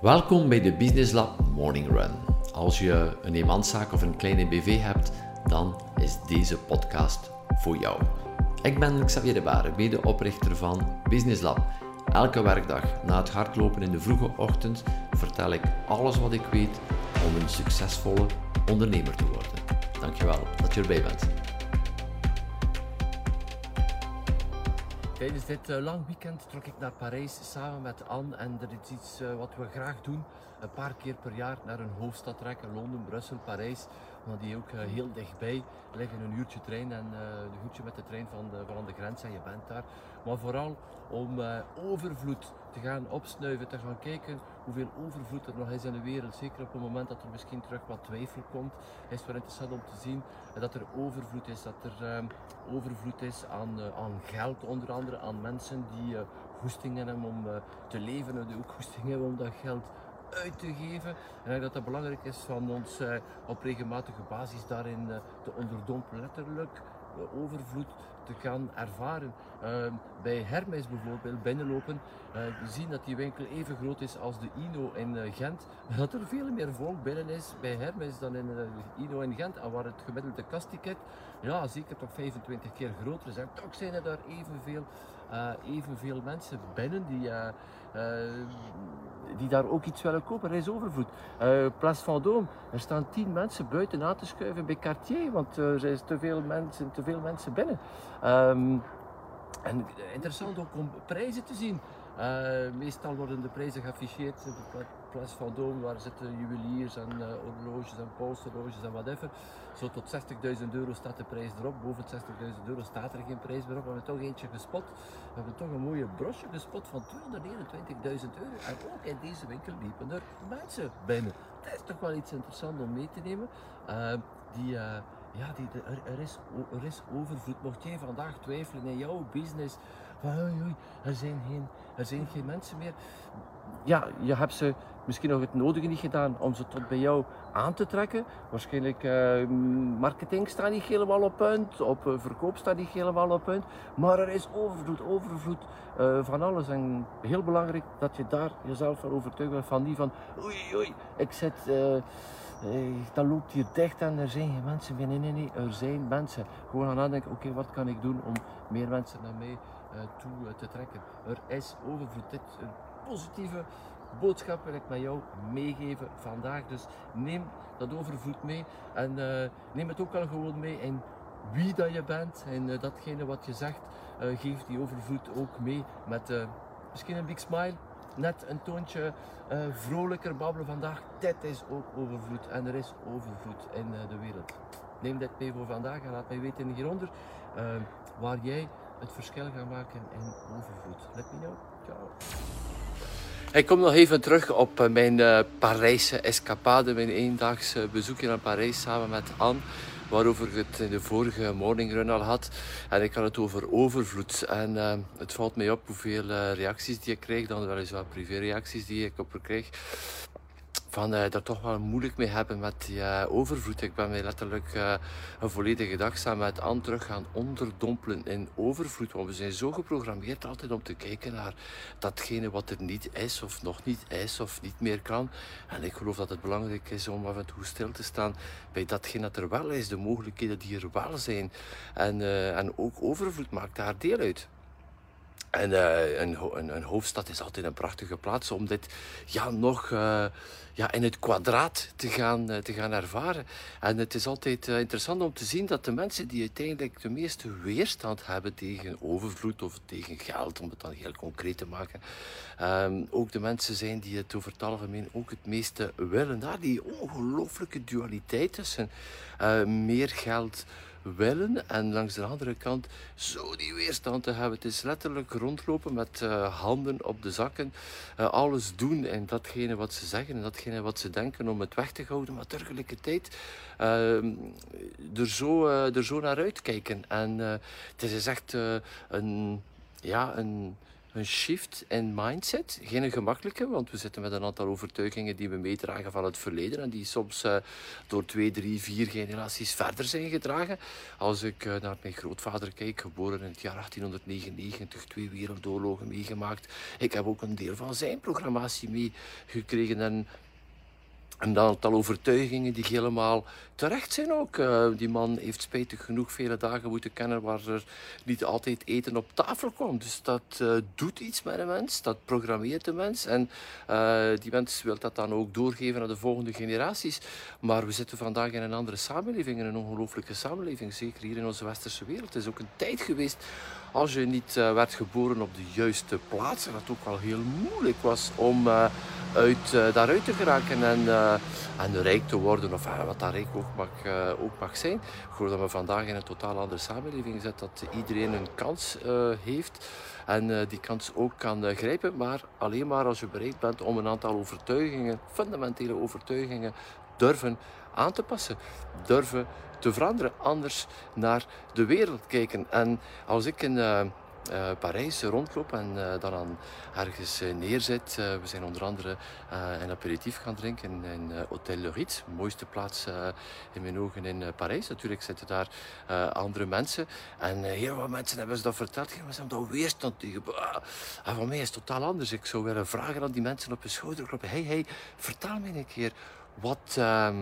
Welkom bij de Business Lab Morning Run. Als je een eenmanszaak of een kleine BV hebt, dan is deze podcast voor jou. Ik ben Xavier de Baren, medeoprichter van Business Lab. Elke werkdag na het hardlopen in de vroege ochtend vertel ik alles wat ik weet om een succesvolle ondernemer te worden. Dankjewel dat je erbij bent. Tijdens dit uh, lang weekend trok ik naar Parijs samen met Anne en er is iets uh, wat we graag doen. Een paar keer per jaar naar een hoofdstad trekken, Londen, Brussel, Parijs. Die ook uh, heel dichtbij liggen, een uurtje trein en een uurtje met de trein van de, van de grens en je bent daar. Maar vooral om overvloed te gaan opsnuiven, te gaan kijken hoeveel overvloed er nog is in de wereld. Zeker op het moment dat er misschien terug wat twijfel komt, is het wel interessant om te zien dat er overvloed is. Dat er overvloed is aan, aan geld onder andere aan mensen die goesting hebben om te leven en die ook goesting hebben om dat geld uit te geven. En dat het belangrijk is van ons uh, op regelmatige basis daarin te onderdompelen. Letterlijk overvloed te gaan ervaren. Uh, bij Hermes bijvoorbeeld binnenlopen, zien dat die winkel even groot is als de Ino in Gent, maar dat er veel meer volk binnen is bij Hermes dan in de Ino in Gent, en waar het gemiddelde kastticket ja, zeker toch 25 keer groter is. En toch zijn er daar evenveel, evenveel mensen binnen die die daar ook iets willen kopen. Er is overvloed. Uh, Place Vendôme, er staan tien mensen buiten aan te schuiven bij Cartier, want er zijn te veel mensen, te veel mensen binnen. Um, en interessant ook om prijzen te zien. Meestal worden de prijzen geafficheerd op Place Vendôme, waar zitten juweliers en uh, horloges en polshorloges en whatever. Zo tot 60.000 euro staat de prijs erop. Boven 60.000 euro staat er geen prijs meer op. We hebben toch eentje gespot. We hebben toch een mooie brosje gespot van 229.000 euro. En ook in deze winkel liepen er mensen binnen. Dat is toch wel iets interessants om mee te nemen. Uh, die, ja, die, er, er, is, er is overvloed. Mocht jij vandaag twijfelen in jouw business, van oei, er, zijn geen, er zijn geen mensen meer. Ja, je hebt ze misschien nog het nodige niet gedaan om ze tot bij jou aan te trekken. Waarschijnlijk uh, marketing staat niet helemaal op punt, op uh, verkoop staat niet helemaal op punt. Maar er is overvloed, overvloed uh, van alles. En heel belangrijk dat je daar jezelf van overtuigd bent van die van oei, oei, ik zit dat loopt hier dicht en er zijn geen mensen meer. Nee, nee, nee, er zijn mensen. Gewoon gaan nadenken, oké, wat kan ik doen om meer mensen naar mij toe te trekken. Er is overvloed. Positieve boodschap wil ik met jou meegeven vandaag. Dus neem dat overvloed mee en uh, neem het ook al gewoon mee in wie dat je bent en datgene wat je zegt. geef die overvloed ook mee met misschien een big smile net een toontje uh, vrolijker babbelen vandaag. Dit is ook overvloed en er is overvloed in uh, de wereld. Neem dit mee voor vandaag en laat mij weten hieronder uh, waar jij het verschil gaat maken in overvloed. Let me know. Ciao. Ik kom nog even terug op mijn Parijse escapade, mijn eendaagse bezoekje naar Parijs samen met Anne waarover ik het in de vorige morning run al had. En ik had het over overvloed. En uh, het valt mij op hoeveel reacties die ik krijg, dan weliswaar privé-reacties die ik op krijg van uh, daar toch wel moeilijk mee hebben met die uh, overvloed. Ik ben mij letterlijk uh, een volledige dag samen met Anne terug gaan onderdompelen in overvloed. Want we zijn zo geprogrammeerd altijd om te kijken naar datgene wat er niet is of nog niet is of niet meer kan. En ik geloof dat het belangrijk is om af en toe stil te staan bij datgene dat er wel is, de mogelijkheden die er wel zijn. En, en ook overvloed maakt daar deel uit. En uh, een, hoofdstad is altijd een prachtige plaats om dit ja, nog uh, ja, in het kwadraat te gaan, uh, te gaan ervaren. En het is altijd interessant om te zien dat de mensen die uiteindelijk de meeste weerstand hebben tegen overvloed of tegen geld, om het dan heel concreet te maken, um, ook de mensen zijn die het over het algemeen ook het meeste willen. Daar die ongelooflijke dualiteit tussen meer geld willen en langs de andere kant zo die weerstand te hebben. Het is letterlijk rondlopen met uh, handen op de zakken, uh, alles doen en datgene wat ze zeggen en datgene wat ze denken om het weg te houden, maar tegelijkertijd uh, er, zo, er zo naar uitkijken. En het is echt een, ja, een een shift in mindset. Geen gemakkelijke, want we zitten met een aantal overtuigingen die we meedragen van het verleden en die soms uh, door twee, drie, vier generaties verder zijn gedragen. Als ik uh, naar mijn grootvader kijk, geboren in het jaar 1899, twee wereldoorlogen meegemaakt. Ik heb ook een deel van zijn programmatie meegekregen en een aantal overtuigingen die helemaal terecht zijn ook. Uh, die man heeft spijtig genoeg vele dagen moeten kennen waar er niet altijd eten op tafel kwam. Dus dat uh, doet iets met een mens, dat programmeert de mens. En uh, die mens wil dat dan ook doorgeven aan de volgende generaties. Maar we zitten vandaag in een andere samenleving, in een ongelooflijke samenleving. Zeker hier in onze westerse wereld. Het is ook een tijd geweest als je niet werd geboren op de juiste plaats. En dat ook wel heel moeilijk was om uit, daaruit te geraken. En en rijk te worden, of wat dat rijk ook mag, ook mag zijn. Ik geloof dat we vandaag in een totaal andere samenleving zitten, dat iedereen een kans heeft en die kans ook kan grijpen, maar alleen maar als je bereid bent om een aantal overtuigingen, fundamentele overtuigingen, durven aan te passen, durven te veranderen, anders naar de wereld kijken. En als ik een uh, Parijs rondloop en uh, dan ergens neerzet. we zijn onder andere een aperitief gaan drinken in Hotel Le Ritz, de mooiste plaats in mijn ogen in Parijs. Natuurlijk zitten daar andere mensen en heel wat mensen hebben ze dat verteld. Ze hebben daar weerstand tegen. En mij is het totaal anders. Ik zou willen vragen aan die mensen op hun schouder kloppen. Hey, hey, vertel me een keer wat... Ehm,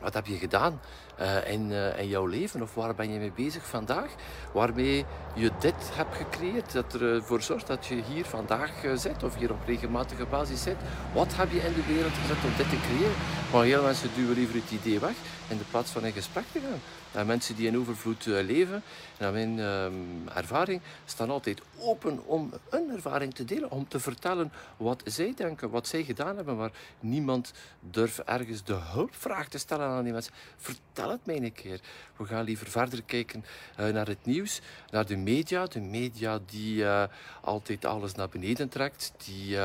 wat heb je gedaan uh, in, uh, in, jouw leven? Of waar ben je mee bezig vandaag? Waarmee je dit hebt gecreëerd, dat ervoor uh, zorgt dat je hier vandaag zit of hier op regelmatige basis zit. Wat heb je in de wereld gezet om dit te creëren? Maar heel mensen duwen liever het idee weg in de plaats van in gesprek te gaan. En mensen die in overvloed leven, naar mijn um, ervaring, staan altijd open om een ervaring te delen, om te vertellen wat zij denken, wat zij gedaan hebben. Maar niemand durft ergens de hulpvraag te stellen aan die mensen. Vertel het mij een keer. We gaan liever verder kijken uh, naar het nieuws, naar de media. De media die uh, altijd alles naar beneden trekt, die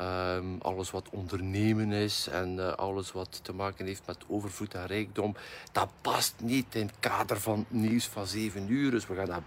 um, alles wat ondernemen is en alles wat te maken heeft met overvloed en rijkdom, dat past niet in het kader van nieuws van zeven uur. Dus we gaan dat,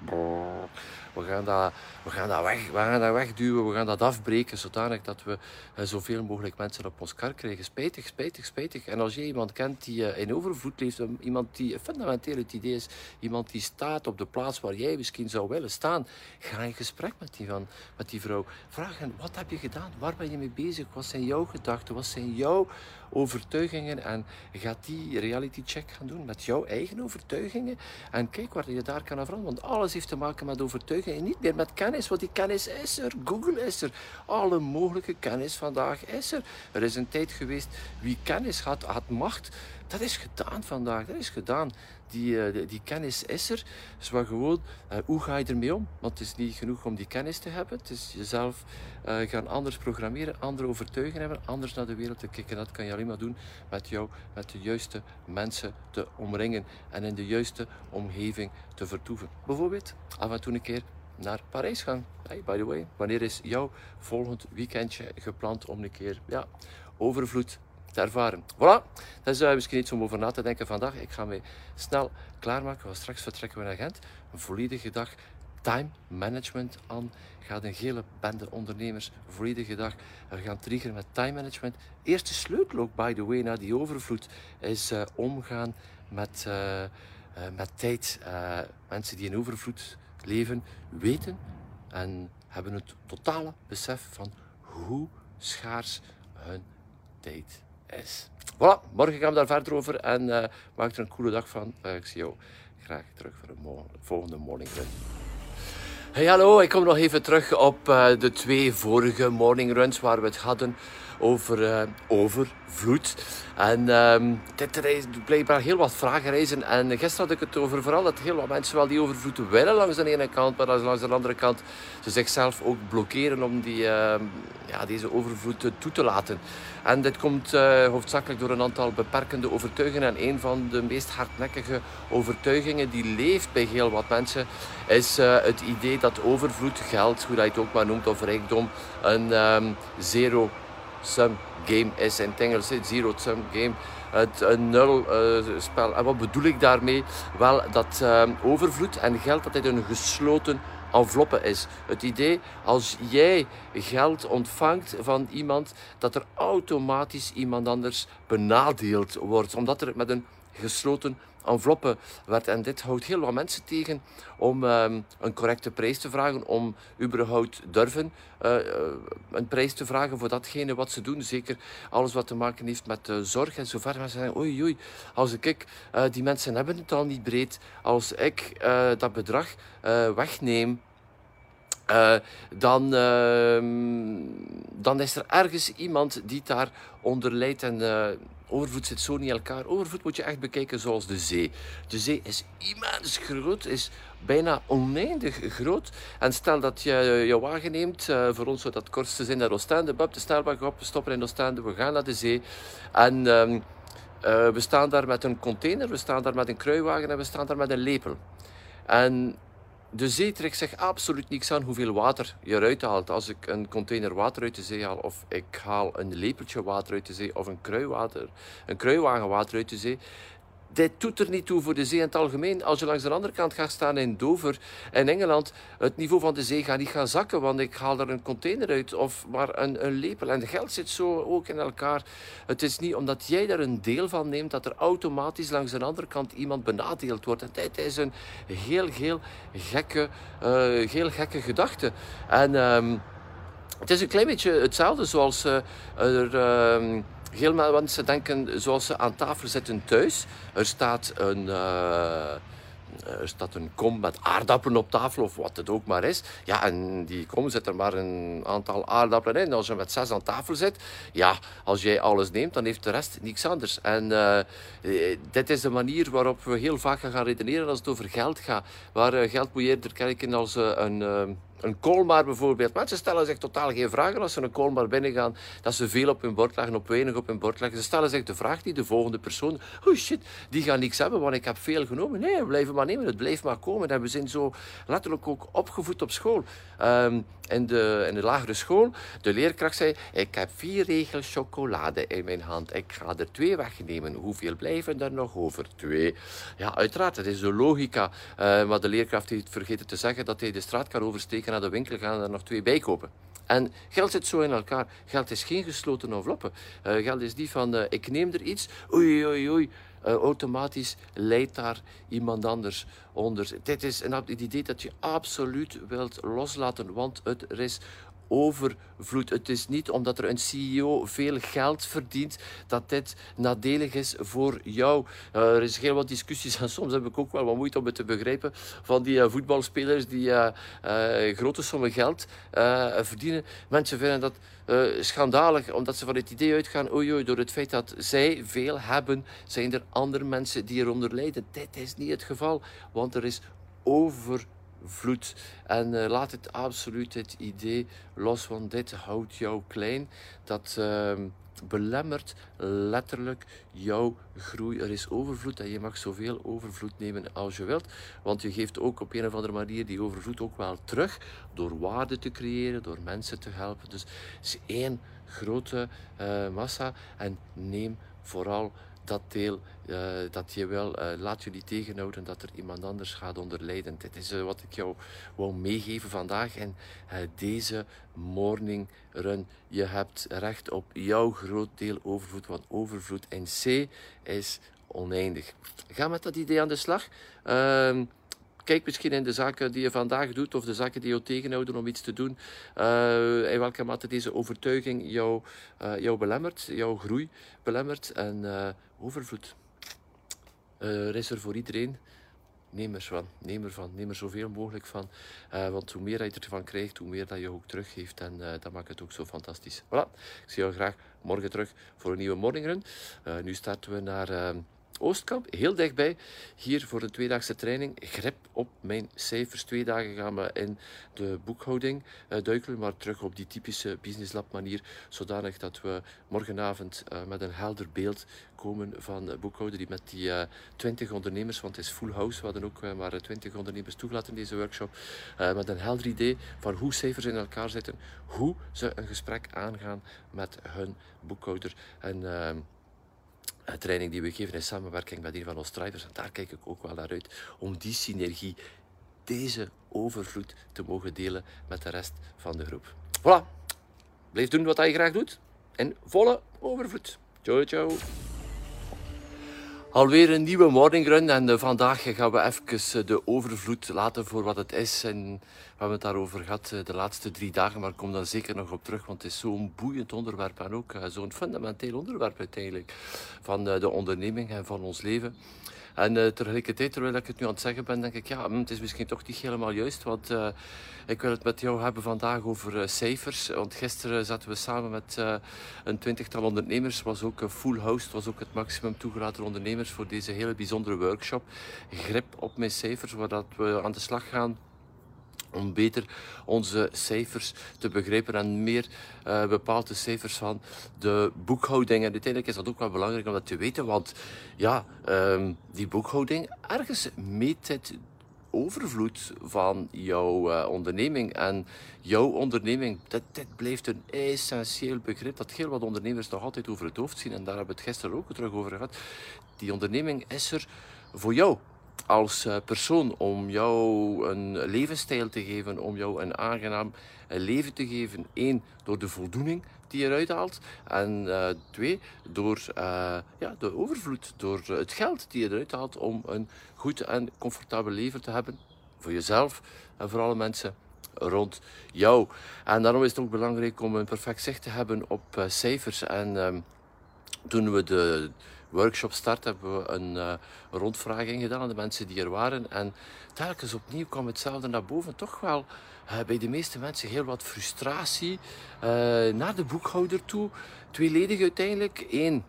we gaan dat, we gaan dat, weg, we gaan dat wegduwen, we gaan dat afbreken, zodanig dat we zoveel mogelijk mensen op ons kar krijgen. Spijtig, spijtig, spijtig. En als je iemand kent die in overvloed leeft, iemand die fundamenteel het idee is, iemand die staat op de plaats waar jij misschien zou willen staan, ga in gesprek met die, van, met die vrouw. Vraag hen, wat heb je gedaan? Waar ben je mee bezig? Wat zijn jouw gedachten? Wat zijn jouw overtuigingen? En ga die reality check gaan doen met jouw eigen overtuigingen. En kijk waar je daar kan veranderen. Want alles heeft te maken met overtuigingen en niet meer met kennis. Want die kennis is er. Google is er. Alle mogelijke kennis vandaag is er. Er is een tijd geweest wie kennis had, had macht. Dat is gedaan vandaag, dat is gedaan. Die, uh, die, kennis is er. Dus wat gewoon, uh, hoe ga je ermee om? Want het is niet genoeg om die kennis te hebben. Het is jezelf uh, gaan anders programmeren, andere overtuigingen hebben, anders naar de wereld te kijken. Dat kan je alleen maar doen met jou, met de juiste mensen te omringen en in de juiste omgeving te vertoeven. Bijvoorbeeld af en toe een keer naar Parijs gaan. Hey, by the way, wanneer is jouw volgend weekendje gepland om een keer ja, overvloed te ervaren. Voilà, dat is uh, misschien iets om over na te denken vandaag. Ik ga me snel klaarmaken, want straks vertrekken we naar Gent. Een volledige dag time management aan. Gaat een hele bende ondernemers volledige dag we gaan triggeren met time management. Eerste sleutel ook, by the way, naar die overvloed, is uh, omgaan met, uh, met tijd. mensen die in overvloed leven, weten en hebben het totale besef van hoe schaars hun tijd Voilà, morgen gaan we daar verder over en uh, maak er een coole dag van. Uh, ik zie jou graag terug voor een volgende morning run. Hey hallo, ik kom nog even terug op uh, de twee vorige morning runs waar we het hadden over uh, overvloed. En um, dit reis blijkbaar heel wat vragen reizen. En gisteren had ik het over vooral dat heel wat mensen wel die overvloed willen langs de ene kant, maar langs de andere kant ze zichzelf ook blokkeren om die, uh, ja, deze overvloed toe te laten. En dit komt uh, hoofdzakelijk door een aantal beperkende overtuigingen. En een van de meest hardnekkige overtuigingen die leeft bij heel wat mensen is uh, het idee dat overvloed, geld, hoe dat je het ook maar noemt, of rijkdom, een um, zero sum game is. In het Engels, zero sum game. Het een nul uh, spel. En wat bedoel ik daarmee? Wel, dat uh, overvloed en geld dat een gesloten enveloppe is. Het idee als jij geld ontvangt van iemand, dat er automatisch iemand anders benadeeld wordt, omdat er met een gesloten enveloppe werd. En dit houdt heel wat mensen tegen om um, een correcte prijs te vragen, om überhaupt durven uh, een prijs te vragen voor datgene wat ze doen. Zeker alles wat te maken heeft met zorg en zo verder. Mensen zeggen, oei oei, als ik, uh, die mensen hebben het al niet breed, als ik dat bedrag wegneem, dan, uh, dan is er ergens iemand die daar onder leidt. En overvloed zit zo niet elkaar. Overvloed moet je echt bekijken zoals de zee. De zee is immens groot, is bijna oneindig groot. En stel dat je je wagen neemt, voor ons zou dat kortste zijn naar Oostende. Bub de snelweg op, we stoppen in Oostende, we gaan naar de zee. En ehm, we staan daar met een container, we staan daar met een kruiwagen en we staan daar met een lepel. En de zee trekt zich absoluut niks aan hoeveel water je eruit haalt. Als ik een container water uit de zee haal, of ik haal een lepeltje water uit de zee, of een, kruiwater, een kruiwagen water uit de zee, dit doet er niet toe voor de zee in het algemeen. Als je langs de andere kant gaat staan in Dover, in Engeland, het niveau van de zee gaat niet gaan zakken, want ik haal er een container uit of maar een, een lepel. En geld zit zo ook in elkaar. Het is niet omdat jij daar een deel van neemt, dat er automatisch langs de andere kant iemand benadeeld wordt. En dit is een heel, heel gekke, uh, heel gekke gedachte. En um, het is een klein beetje hetzelfde zoals uh, er... Uh, Heel veel mensen denken zoals ze aan tafel zitten thuis. Er staat een, uh, er staat een kom met aardappelen op tafel of wat het ook maar is. Ja, en die kom zit er maar een aantal aardappelen in. Als je met zes aan tafel zit, ja, als jij alles neemt, dan heeft de rest niks anders. En uh, dit is de manier waarop we heel vaak gaan redeneren als het over geld gaat. Waar geld moet je eerder kijken als een een koolmaar bijvoorbeeld. Mensen stellen zich totaal geen vragen als ze een koolmaar binnengaan. Dat ze veel op hun bord leggen, op weinig op hun bord leggen. Ze stellen zich de vraag die de volgende persoon... Oh shit, die gaan niks hebben, want ik heb veel genomen. Nee, we blijven maar nemen. Het blijft maar komen. En we zijn zo letterlijk ook opgevoed op school. Um, in, de, in de lagere school, de leerkracht zei... Ik heb vier regels chocolade in mijn hand. Ik ga er twee wegnemen. Hoeveel blijven er nog over? Twee. Ja, uiteraard, dat is de logica. Uh, maar de leerkracht heeft vergeten te zeggen dat hij de straat kan oversteken naar de winkel gaan er nog twee bij kopen. En geld zit zo in elkaar. Geld is geen gesloten enveloppe. Uh, geld is niet van, uh, ik neem er iets, oei, oei, oei. Uh, automatisch leidt daar iemand anders onder. Dit is een, het idee dat je absoluut wilt loslaten, want het is overvloed. Het is niet omdat er een CEO veel geld verdient dat dit nadelig is voor jou. Uh, er is heel wat discussies en soms heb ik ook wel wat moeite om het te begrijpen van die uh, voetbalspelers die uh, grote sommen geld verdienen. Mensen vinden dat schandalig omdat ze van het idee uitgaan, oei, door het feit dat zij veel hebben, zijn er andere mensen die eronder lijden. Dit is niet het geval, want er is over vloed. En uh, laat het absoluut het idee los, want dit houdt jou klein. Dat uh, belemmert letterlijk jouw groei. Er is overvloed en je mag zoveel overvloed nemen als je wilt. Want je geeft ook op een of andere manier die overvloed ook wel terug. Door waarde te creëren, door mensen te helpen. Dus het is één grote uh, massa. En neem vooral dat deel uh, dat je wel, uh, laat niet tegenhouden dat er iemand anders gaat onder lijden. Dit is uh, wat ik jou wou meegeven vandaag in deze morning run. Je hebt recht op jouw groot deel overvloed, want overvloed in C is oneindig. Ga met dat idee aan de slag. Ehm, kijk misschien in de zaken die je vandaag doet of de zaken die jou tegenhouden om iets te doen. Uh, in welke mate deze overtuiging jou, uh, jou belemmert, jouw groei belemmert en uh, overvloed. er is er voor iedereen. Neem er van, neem er van, neem er zoveel mogelijk van. want hoe meer je ervan krijgt, hoe meer dat je ook teruggeeft. En dat maakt het ook zo fantastisch. Voilà, ik zie jou graag morgen terug voor een nieuwe morningrun. nu starten we naar Oostkamp, heel dichtbij. Hier voor de tweedaagse training. Grip op mijn cijfers. Twee dagen gaan we in de boekhouding uh, duikelen, maar terug op die typische Business Lab manier. Zodanig dat we morgenavond uh, met een helder beeld komen van boekhouden. Die met die 20 ondernemers, want het is full house. We hadden ook maar 20 ondernemers toegelaten in deze workshop. met een helder idee van hoe cijfers in elkaar zitten. Hoe ze een gesprek aangaan met hun boekhouder. En training die we geven in samenwerking met een van onze drivers. En daar kijk ik ook wel naar uit om die synergie deze overvloed te mogen delen met de rest van de groep. Voilà, blijf doen wat je graag doet en volle overvloed. Ciao, ciao. Alweer een nieuwe morning run en uh, vandaag gaan we even uh, de overvloed laten voor wat het is. En we hebben het daarover gehad uh, de laatste drie dagen, maar ik kom daar zeker nog op terug, want het is zo'n boeiend onderwerp en ook zo'n fundamenteel onderwerp uiteindelijk van de onderneming en van ons leven. En uh, tegelijkertijd, terwijl ik het nu aan het zeggen ben, denk ik, ja, hm, het is misschien toch niet helemaal juist. Want uh, ik wil het met jou hebben vandaag over uh, cijfers. Want gisteren zaten we samen met een twintigtal ondernemers. was ook full house. Was ook het maximum toegelaten ondernemers voor deze hele bijzondere workshop. Grip op mijn cijfers, waar we aan de slag gaan om beter onze cijfers te begrijpen en meer uh, bepaalde cijfers van de boekhouding. En uiteindelijk is dat ook wel belangrijk om dat te weten, want ja, um, die boekhouding, ergens meet het overvloed van jouw uh, onderneming. En jouw onderneming, dat, dit blijft een essentieel begrip dat heel wat ondernemers nog altijd over het hoofd zien. En daar hebben we het gisteren ook terug over gehad. Die onderneming is er voor jou als eh, persoon om jou een levensstijl te geven, om jou een aangenaam eh, leven te geven. Eén, door de voldoening die je eruit haalt. En uh, twee, door ja, de overvloed, door het geld die je eruit haalt om een goed en comfortabel leven te hebben. Voor jezelf en voor alle mensen rond jou. En daarom is het ook belangrijk om een perfect zicht te hebben op uh, cijfers. En ehm, toen we de workshop start hebben we een uh, rondvraging gedaan aan de mensen die er waren. En telkens opnieuw kwam hetzelfde naar boven. Toch wel uh, bij de meeste mensen heel wat frustratie uh, naar de boekhouder toe. Tweeledig uiteindelijk. Eén,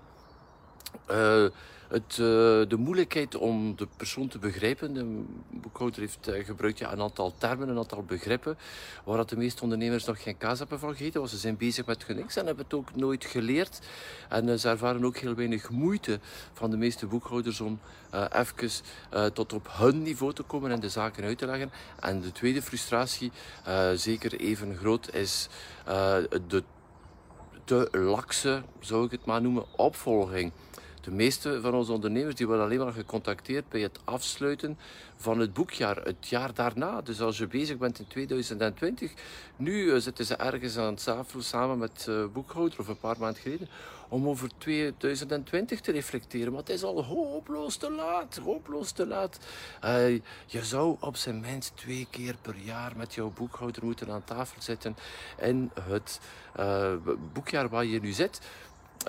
het, uh, de moeilijkheid om de persoon te begrijpen. De boekhouder heeft uh, gebruikt ja, een aantal termen, een aantal begrippen, waar dat de meeste ondernemers nog geen kaas hebben van gegeten. Want ze zijn bezig met hun niks en hebben het ook nooit geleerd. En uh, ze ervaren ook heel weinig moeite van de meeste boekhouders om even tot op hun niveau te komen en de zaken uit te leggen. En de tweede frustratie, zeker even groot, is de te lakse, zou ik het maar noemen, opvolging. De meeste van onze ondernemers die worden alleen maar gecontacteerd bij het afsluiten van het boekjaar, het jaar daarna. Dus als je bezig bent in 2020, nu eh, zitten ze ergens aan tafel samen met uh, boekhouder of een paar maanden geleden om over 2020 te reflecteren. Maar het is al hopeloos te laat, hopeloos te laat. Uh, je zou op zijn minst twee keer per jaar met jouw boekhouder moeten aan tafel zitten in het boekjaar waar je nu zit.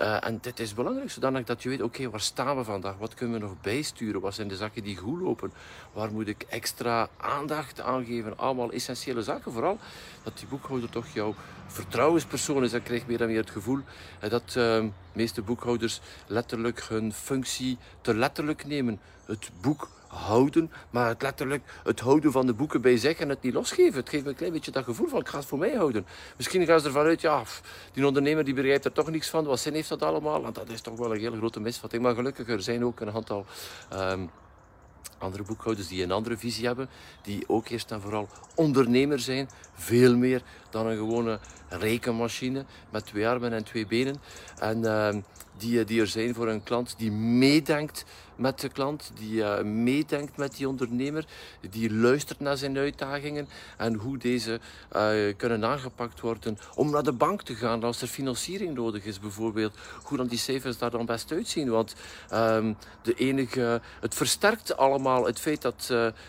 Uh, en dit is belangrijk, zodanig dat je weet, oké, waar staan we vandaag? Wat kunnen we nog bijsturen? Wat zijn de zaken die goed lopen? Waar moet ik extra aandacht aan geven? Allemaal essentiële zaken. Vooral dat die boekhouder toch jouw vertrouwenspersoon is. Dan krijg je meer en meer het gevoel uh, dat de meeste boekhouders letterlijk hun functie te letterlijk nemen. Het boek houden, maar het letterlijk het houden van de boeken bij zich en het niet losgeven. Het geeft me een klein beetje dat gevoel van ik ga het voor mij houden. Misschien gaan ze ervan uit, ja, die ondernemer die begrijpt er toch niks van. Wat zin heeft dat allemaal? Want dat is toch wel een hele grote misvatting. Maar gelukkig, er zijn ook een aantal um, andere boekhouders die een andere visie hebben, die ook eerst en vooral ondernemer zijn, veel meer dan een gewone rekenmachine met twee armen en twee benen. En uh, die, die er zijn voor een klant die meedenkt met de klant, die uh, meedenkt met die ondernemer, die luistert naar zijn uitdagingen en hoe deze uh, kunnen aangepakt worden om naar de bank te gaan als er financiering nodig is bijvoorbeeld. Hoe dan die cijfers daar dan best uitzien, want um, de enige, het versterkt allemaal het feit dat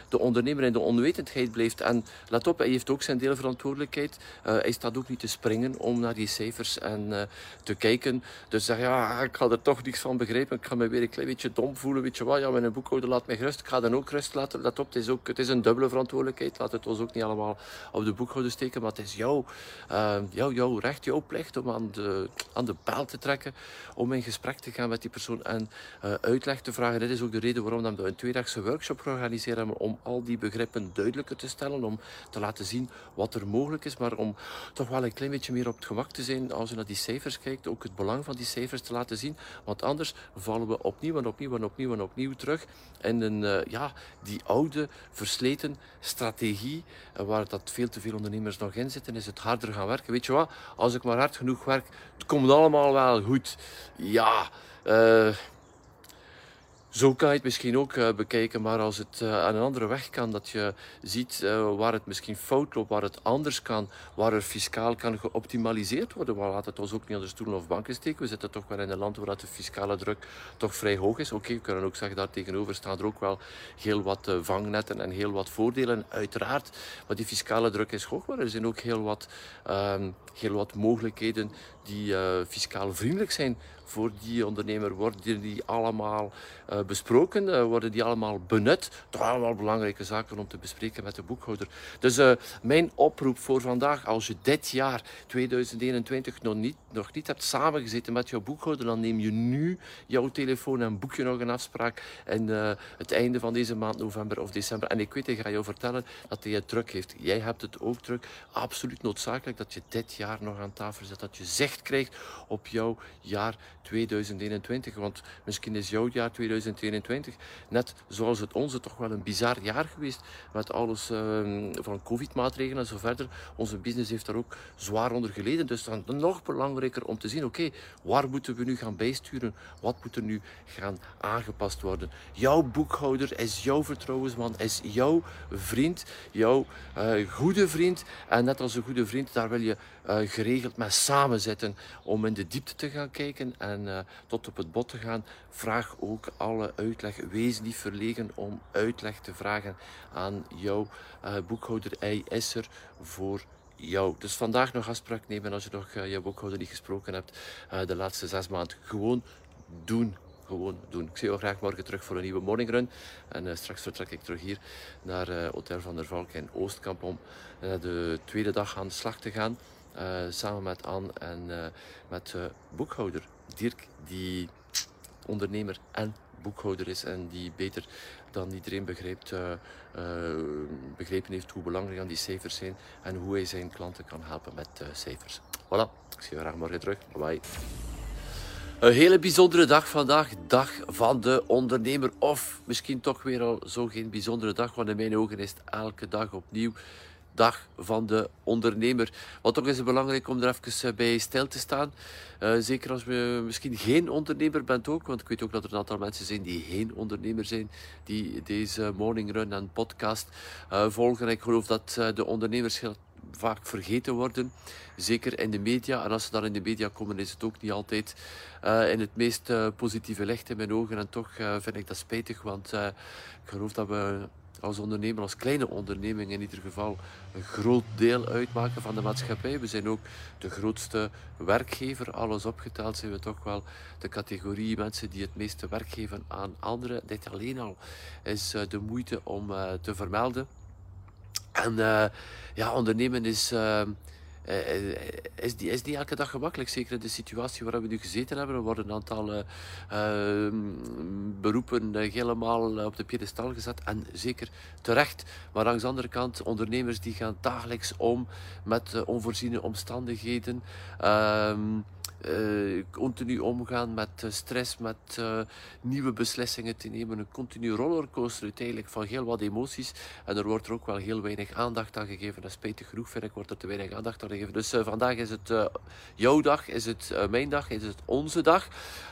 de ondernemer in de onwetendheid blijft en let op, hij heeft ook zijn deel verantwoordelijkheid. hij staat ook niet te springen om naar die cijfers en te kijken. Dus zeg ja, ik ga er toch niks van begrijpen, ik ga me weer een klein beetje dom voelen weet je wat, ja, mijn boekhouder laat mij gerust. Ik ga dan ook rust laten. Let op, het is, ook, het is een dubbele verantwoordelijkheid. Laat het ons ook niet allemaal op de boekhouder steken. Maar het is jouw, uh, jouw, recht, jouw plicht om aan de, aan de pijl te trekken. Om in gesprek te gaan met die persoon en uh, uitleg te vragen. Dit is ook de reden waarom we een tweedagse workshop organiseren. Om al die begrippen duidelijker te stellen. Om te laten zien wat er mogelijk is. Maar om toch wel een klein beetje meer op het gemak te zijn als je naar die cijfers kijkt. Ook het belang van die cijfers te laten zien. Want anders vallen we opnieuw en opnieuw en opnieuw en opnieuw terug in een, uh, ja, die oude, versleten strategie, uh, waar dat veel te veel ondernemers nog in zitten, is het harder gaan werken. Weet je wat, als ik maar hard genoeg werk, het komt allemaal wel goed. Ja, uh, zo kan je het misschien ook uh, bekijken, maar als het uh, aan een andere weg kan, dat je ziet uh, waar het misschien fout loopt, waar het anders kan, waar er fiscaal kan geoptimaliseerd worden, waar laat het ons ook niet aan de stoelen of banken steken. We zitten toch wel in een land waar de fiscale druk toch vrij hoog is. Oké, we kunnen ook zeggen, daar tegenover staan er ook wel heel wat vangnetten en heel wat voordelen, uiteraard. Maar die fiscale druk is hoog, maar er zijn ook heel wat, ehm, heel wat mogelijkheden die fiscaal vriendelijk zijn voor die ondernemer. Worden die allemaal uh, besproken? Uh, worden die allemaal benut? Toch allemaal belangrijke zaken om te bespreken met de boekhouder. Dus uh, mijn oproep voor vandaag, als je dit jaar 2021 nog niet, nog niet hebt samengezeten met jouw boekhouder, dan neem je nu jouw telefoon en boek je nog een afspraak en het einde van deze maand, november of december. En ik weet, ik ga jou vertellen dat hij het druk heeft. Jij hebt het ook druk. Absoluut noodzakelijk dat je dit jaar nog aan tafel zit, dat je krijgt op jouw jaar 2021. Want misschien is jouw jaar 2021 net zoals het onze toch wel een bizar jaar geweest. Met alles uh, van COVID-maatregelen en zo verder. Onze business heeft daar ook zwaar onder geleden. Dus dan nog belangrijker om te zien: oké, waar moeten we nu gaan bijsturen? Wat moet er nu gaan aangepast worden? Jouw boekhouder is jouw vertrouwensman, is jouw vriend, jouw uh, goede vriend. En net als een goede vriend, daar wil je uh, geregeld met samen zitten om in de diepte te gaan kijken en uh, tot op het bot te gaan. Vraag ook alle uitleg. Wees niet verlegen om uitleg te vragen aan jouw uh, boekhouder. Hij is er voor jou. Dus vandaag nog afspraak nemen als je nog je boekhouder niet gesproken hebt de laatste zes maanden. Gewoon doen gewoon doen. Ik zie jou graag morgen terug voor een nieuwe morning run. En straks vertrek ik terug hier naar Hotel van der Valk in Oostkamp om de tweede dag aan de slag te gaan. Uh, samen met Anne en uh, met uh, boekhouder Dirk, die ondernemer en boekhouder is en die beter dan iedereen begrijpt, begrepen heeft hoe belangrijk die cijfers zijn en hoe hij zijn klanten kan helpen met cijfers. Voilà, ik zie je graag morgen terug. Bye bye. Een hele bijzondere dag vandaag, dag van de ondernemer. Of misschien toch weer al zo geen bijzondere dag, want in mijn ogen is het elke dag opnieuw dag van de ondernemer. Wat toch is het belangrijk om er even eh, bij stil te staan. Uh, zeker als je misschien geen ondernemer bent ook, want ik weet ook dat er een aantal mensen zijn die geen ondernemer zijn, die deze morning run en podcast uh, volgen. Ik geloof dat de ondernemers vaak vergeten worden, zeker in de media. En als ze dan in de media komen, is het ook niet altijd in het meest positieve licht in mijn ogen. En toch vind ik dat spijtig, want ik geloof dat we als ondernemer, als kleine onderneming in ieder geval, een groot deel uitmaken van de maatschappij. We zijn ook de grootste werkgever. Alles opgeteld zijn we toch wel de categorie mensen die het meeste werk geven aan anderen. Dit alleen al is eh, de moeite om uh, te vermelden. En uh, ja, ondernemen is is, die, is die elke dag gemakkelijk. Zeker in de situatie waar we nu gezeten hebben. Er worden een aantal uh, uh, beroepen helemaal op de piedestal gezet. En zeker terecht. Maar langs de andere kant, ondernemers die gaan dagelijks om met onvoorziene omstandigheden. Ehm, uh, continu omgaan met stress, met uh, nieuwe beslissingen te nemen. Een continu rollercoaster uiteindelijk van heel wat emoties. En er wordt er ook wel heel weinig aandacht aan gegeven. En spijtig genoeg vind ik, wordt er te weinig aandacht aan gegeven. Dus vandaag is het jouw dag, is het mijn dag, is het onze dag.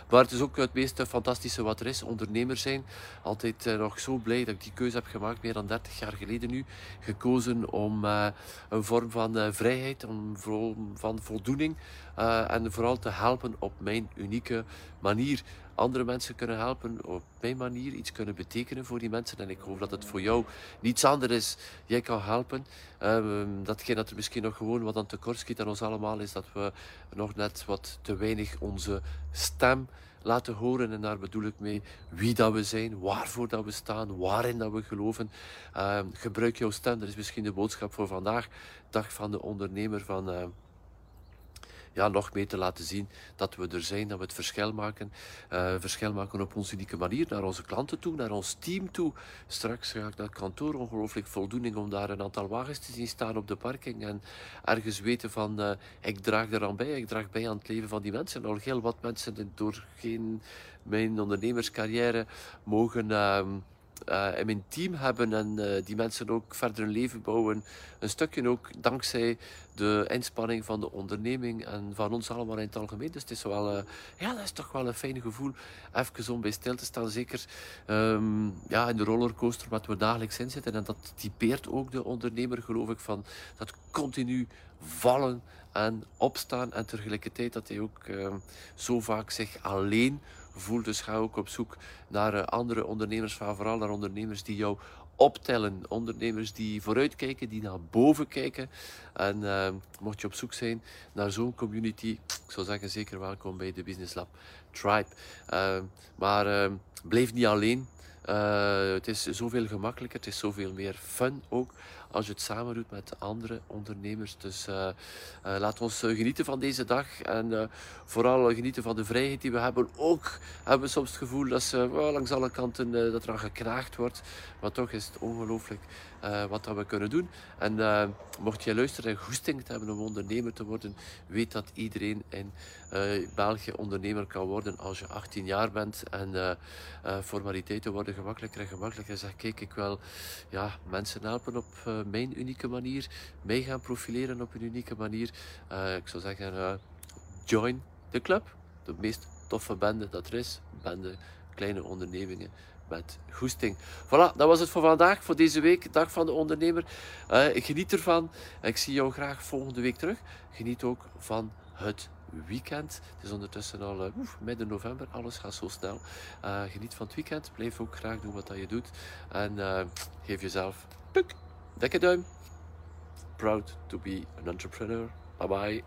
Maar het is ook het meest fantastische wat er is. Ondernemer zijn. Altijd nog zo blij dat ik die keuze heb gemaakt, meer dan 30 jaar geleden nu. Gekozen om een vorm van vrijheid, een vorm van voldoening. En vooral te helpen op mijn unieke manier. Andere mensen kunnen helpen op mijn manier, iets kunnen betekenen voor die mensen. En ik hoop dat het voor jou niets anders is. Jij kan helpen. Um, datgene dat er misschien nog gewoon wat aan tekort schiet aan ons allemaal, is dat we nog net wat te weinig onze stem laten horen. En daar bedoel ik mee wie dat we zijn, waarvoor dat we staan, waarin dat we geloven. Um, gebruik jouw stem, dat is misschien de boodschap voor vandaag. Dag van de ondernemer van... Uh, ja, nog meer te laten zien dat we er zijn, dat we het verschil maken. Uh, verschil maken op onze unieke manier, naar onze klanten toe, naar ons team toe. Straks ga ik naar het kantoor, ongelooflijk voldoening om daar een aantal wagens te zien staan op de parking. En ergens weten van, uh, ik draag eraan bij, ik draag bij aan het leven van die mensen. Al heel wat mensen door geen, mijn ondernemerscarrière mogen... Uh, uh, in mijn team hebben en uh, die mensen ook verder een leven bouwen. Een stukje ook dankzij de inspanning van de onderneming en van ons allemaal in het algemeen. Dus het is wel, uh, ja, dat is toch wel een fijn gevoel. Even om bij stil te staan, zeker um, ja, in de rollercoaster wat we dagelijks in zitten. En dat typeert ook de ondernemer, geloof ik, van dat continu vallen en opstaan. En tegelijkertijd dat hij ook uh, zo vaak zich alleen voelt. Dus ga ook op zoek naar uh, andere ondernemers, vooral naar ondernemers die jou optellen. Ondernemers die vooruitkijken, die naar boven kijken. En uh, mocht je op zoek zijn naar zo'n community, ik zou zeggen zeker welkom bij de Business Lab Tribe. Uh, maar blijf niet alleen. Uh, het is zoveel gemakkelijker, het is zoveel meer fun ook als je het samen doet met andere ondernemers. Dus uh, uh, laat ons genieten van deze dag en vooral genieten van de vrijheid die we hebben. Ook hebben we soms het gevoel dat ze langs alle kanten dat er aan gekraagd wordt, maar toch is het ongelooflijk wat dat we kunnen doen. En mocht je luisteren en goesting te hebben om ondernemer te worden, weet dat iedereen in België ondernemer kan worden als je 18 jaar bent en formaliteiten worden gemakkelijker en gemakkelijker. Zeg, kijk, ik wil ja, mensen helpen op mijn unieke manier, mij gaan profileren op een unieke manier. Uh, ik zou zeggen, uh, join the club. De meest toffe bende dat er is. Bende kleine ondernemingen met goesting. Voilà, dat was het voor vandaag, voor deze week, Dag van de Ondernemer. ik geniet ervan. Ik zie jou graag volgende week terug. Geniet ook van het weekend. Het is ondertussen al uh, midden november, alles gaat zo snel. Geniet van het weekend, blijf ook graag doen wat dat je doet. En geef jezelf puk, dikke duim. Proud to be an entrepreneur. Bye bye.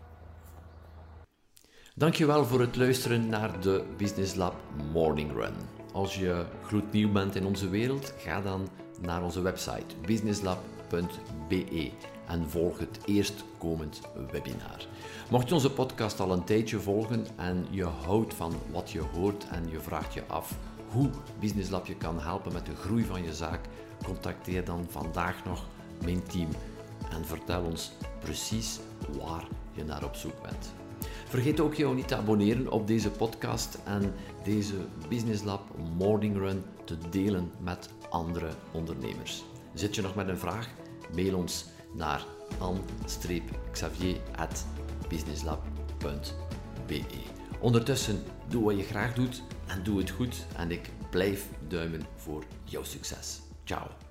Dankjewel voor het luisteren naar de Business Lab Morning Run. Als je gloednieuw bent in onze wereld, ga dan naar onze website businesslab.be en volg het eerstkomend webinar. Mocht je onze podcast al een tijdje volgen en je houdt van wat je hoort en je vraagt je af hoe Business Lab je kan helpen met de groei van je zaak, contacteer dan vandaag nog mijn team en vertel ons precies waar je naar op zoek bent. Vergeet ook jou niet te abonneren op deze podcast en deze Business Lab Morning Run te delen met andere ondernemers. Zit je nog met een vraag? Mail ons naar an-xavier.businesslab.be Ondertussen, doe wat je graag doet en doe het goed en ik blijf duimen voor jouw succes. Ciao.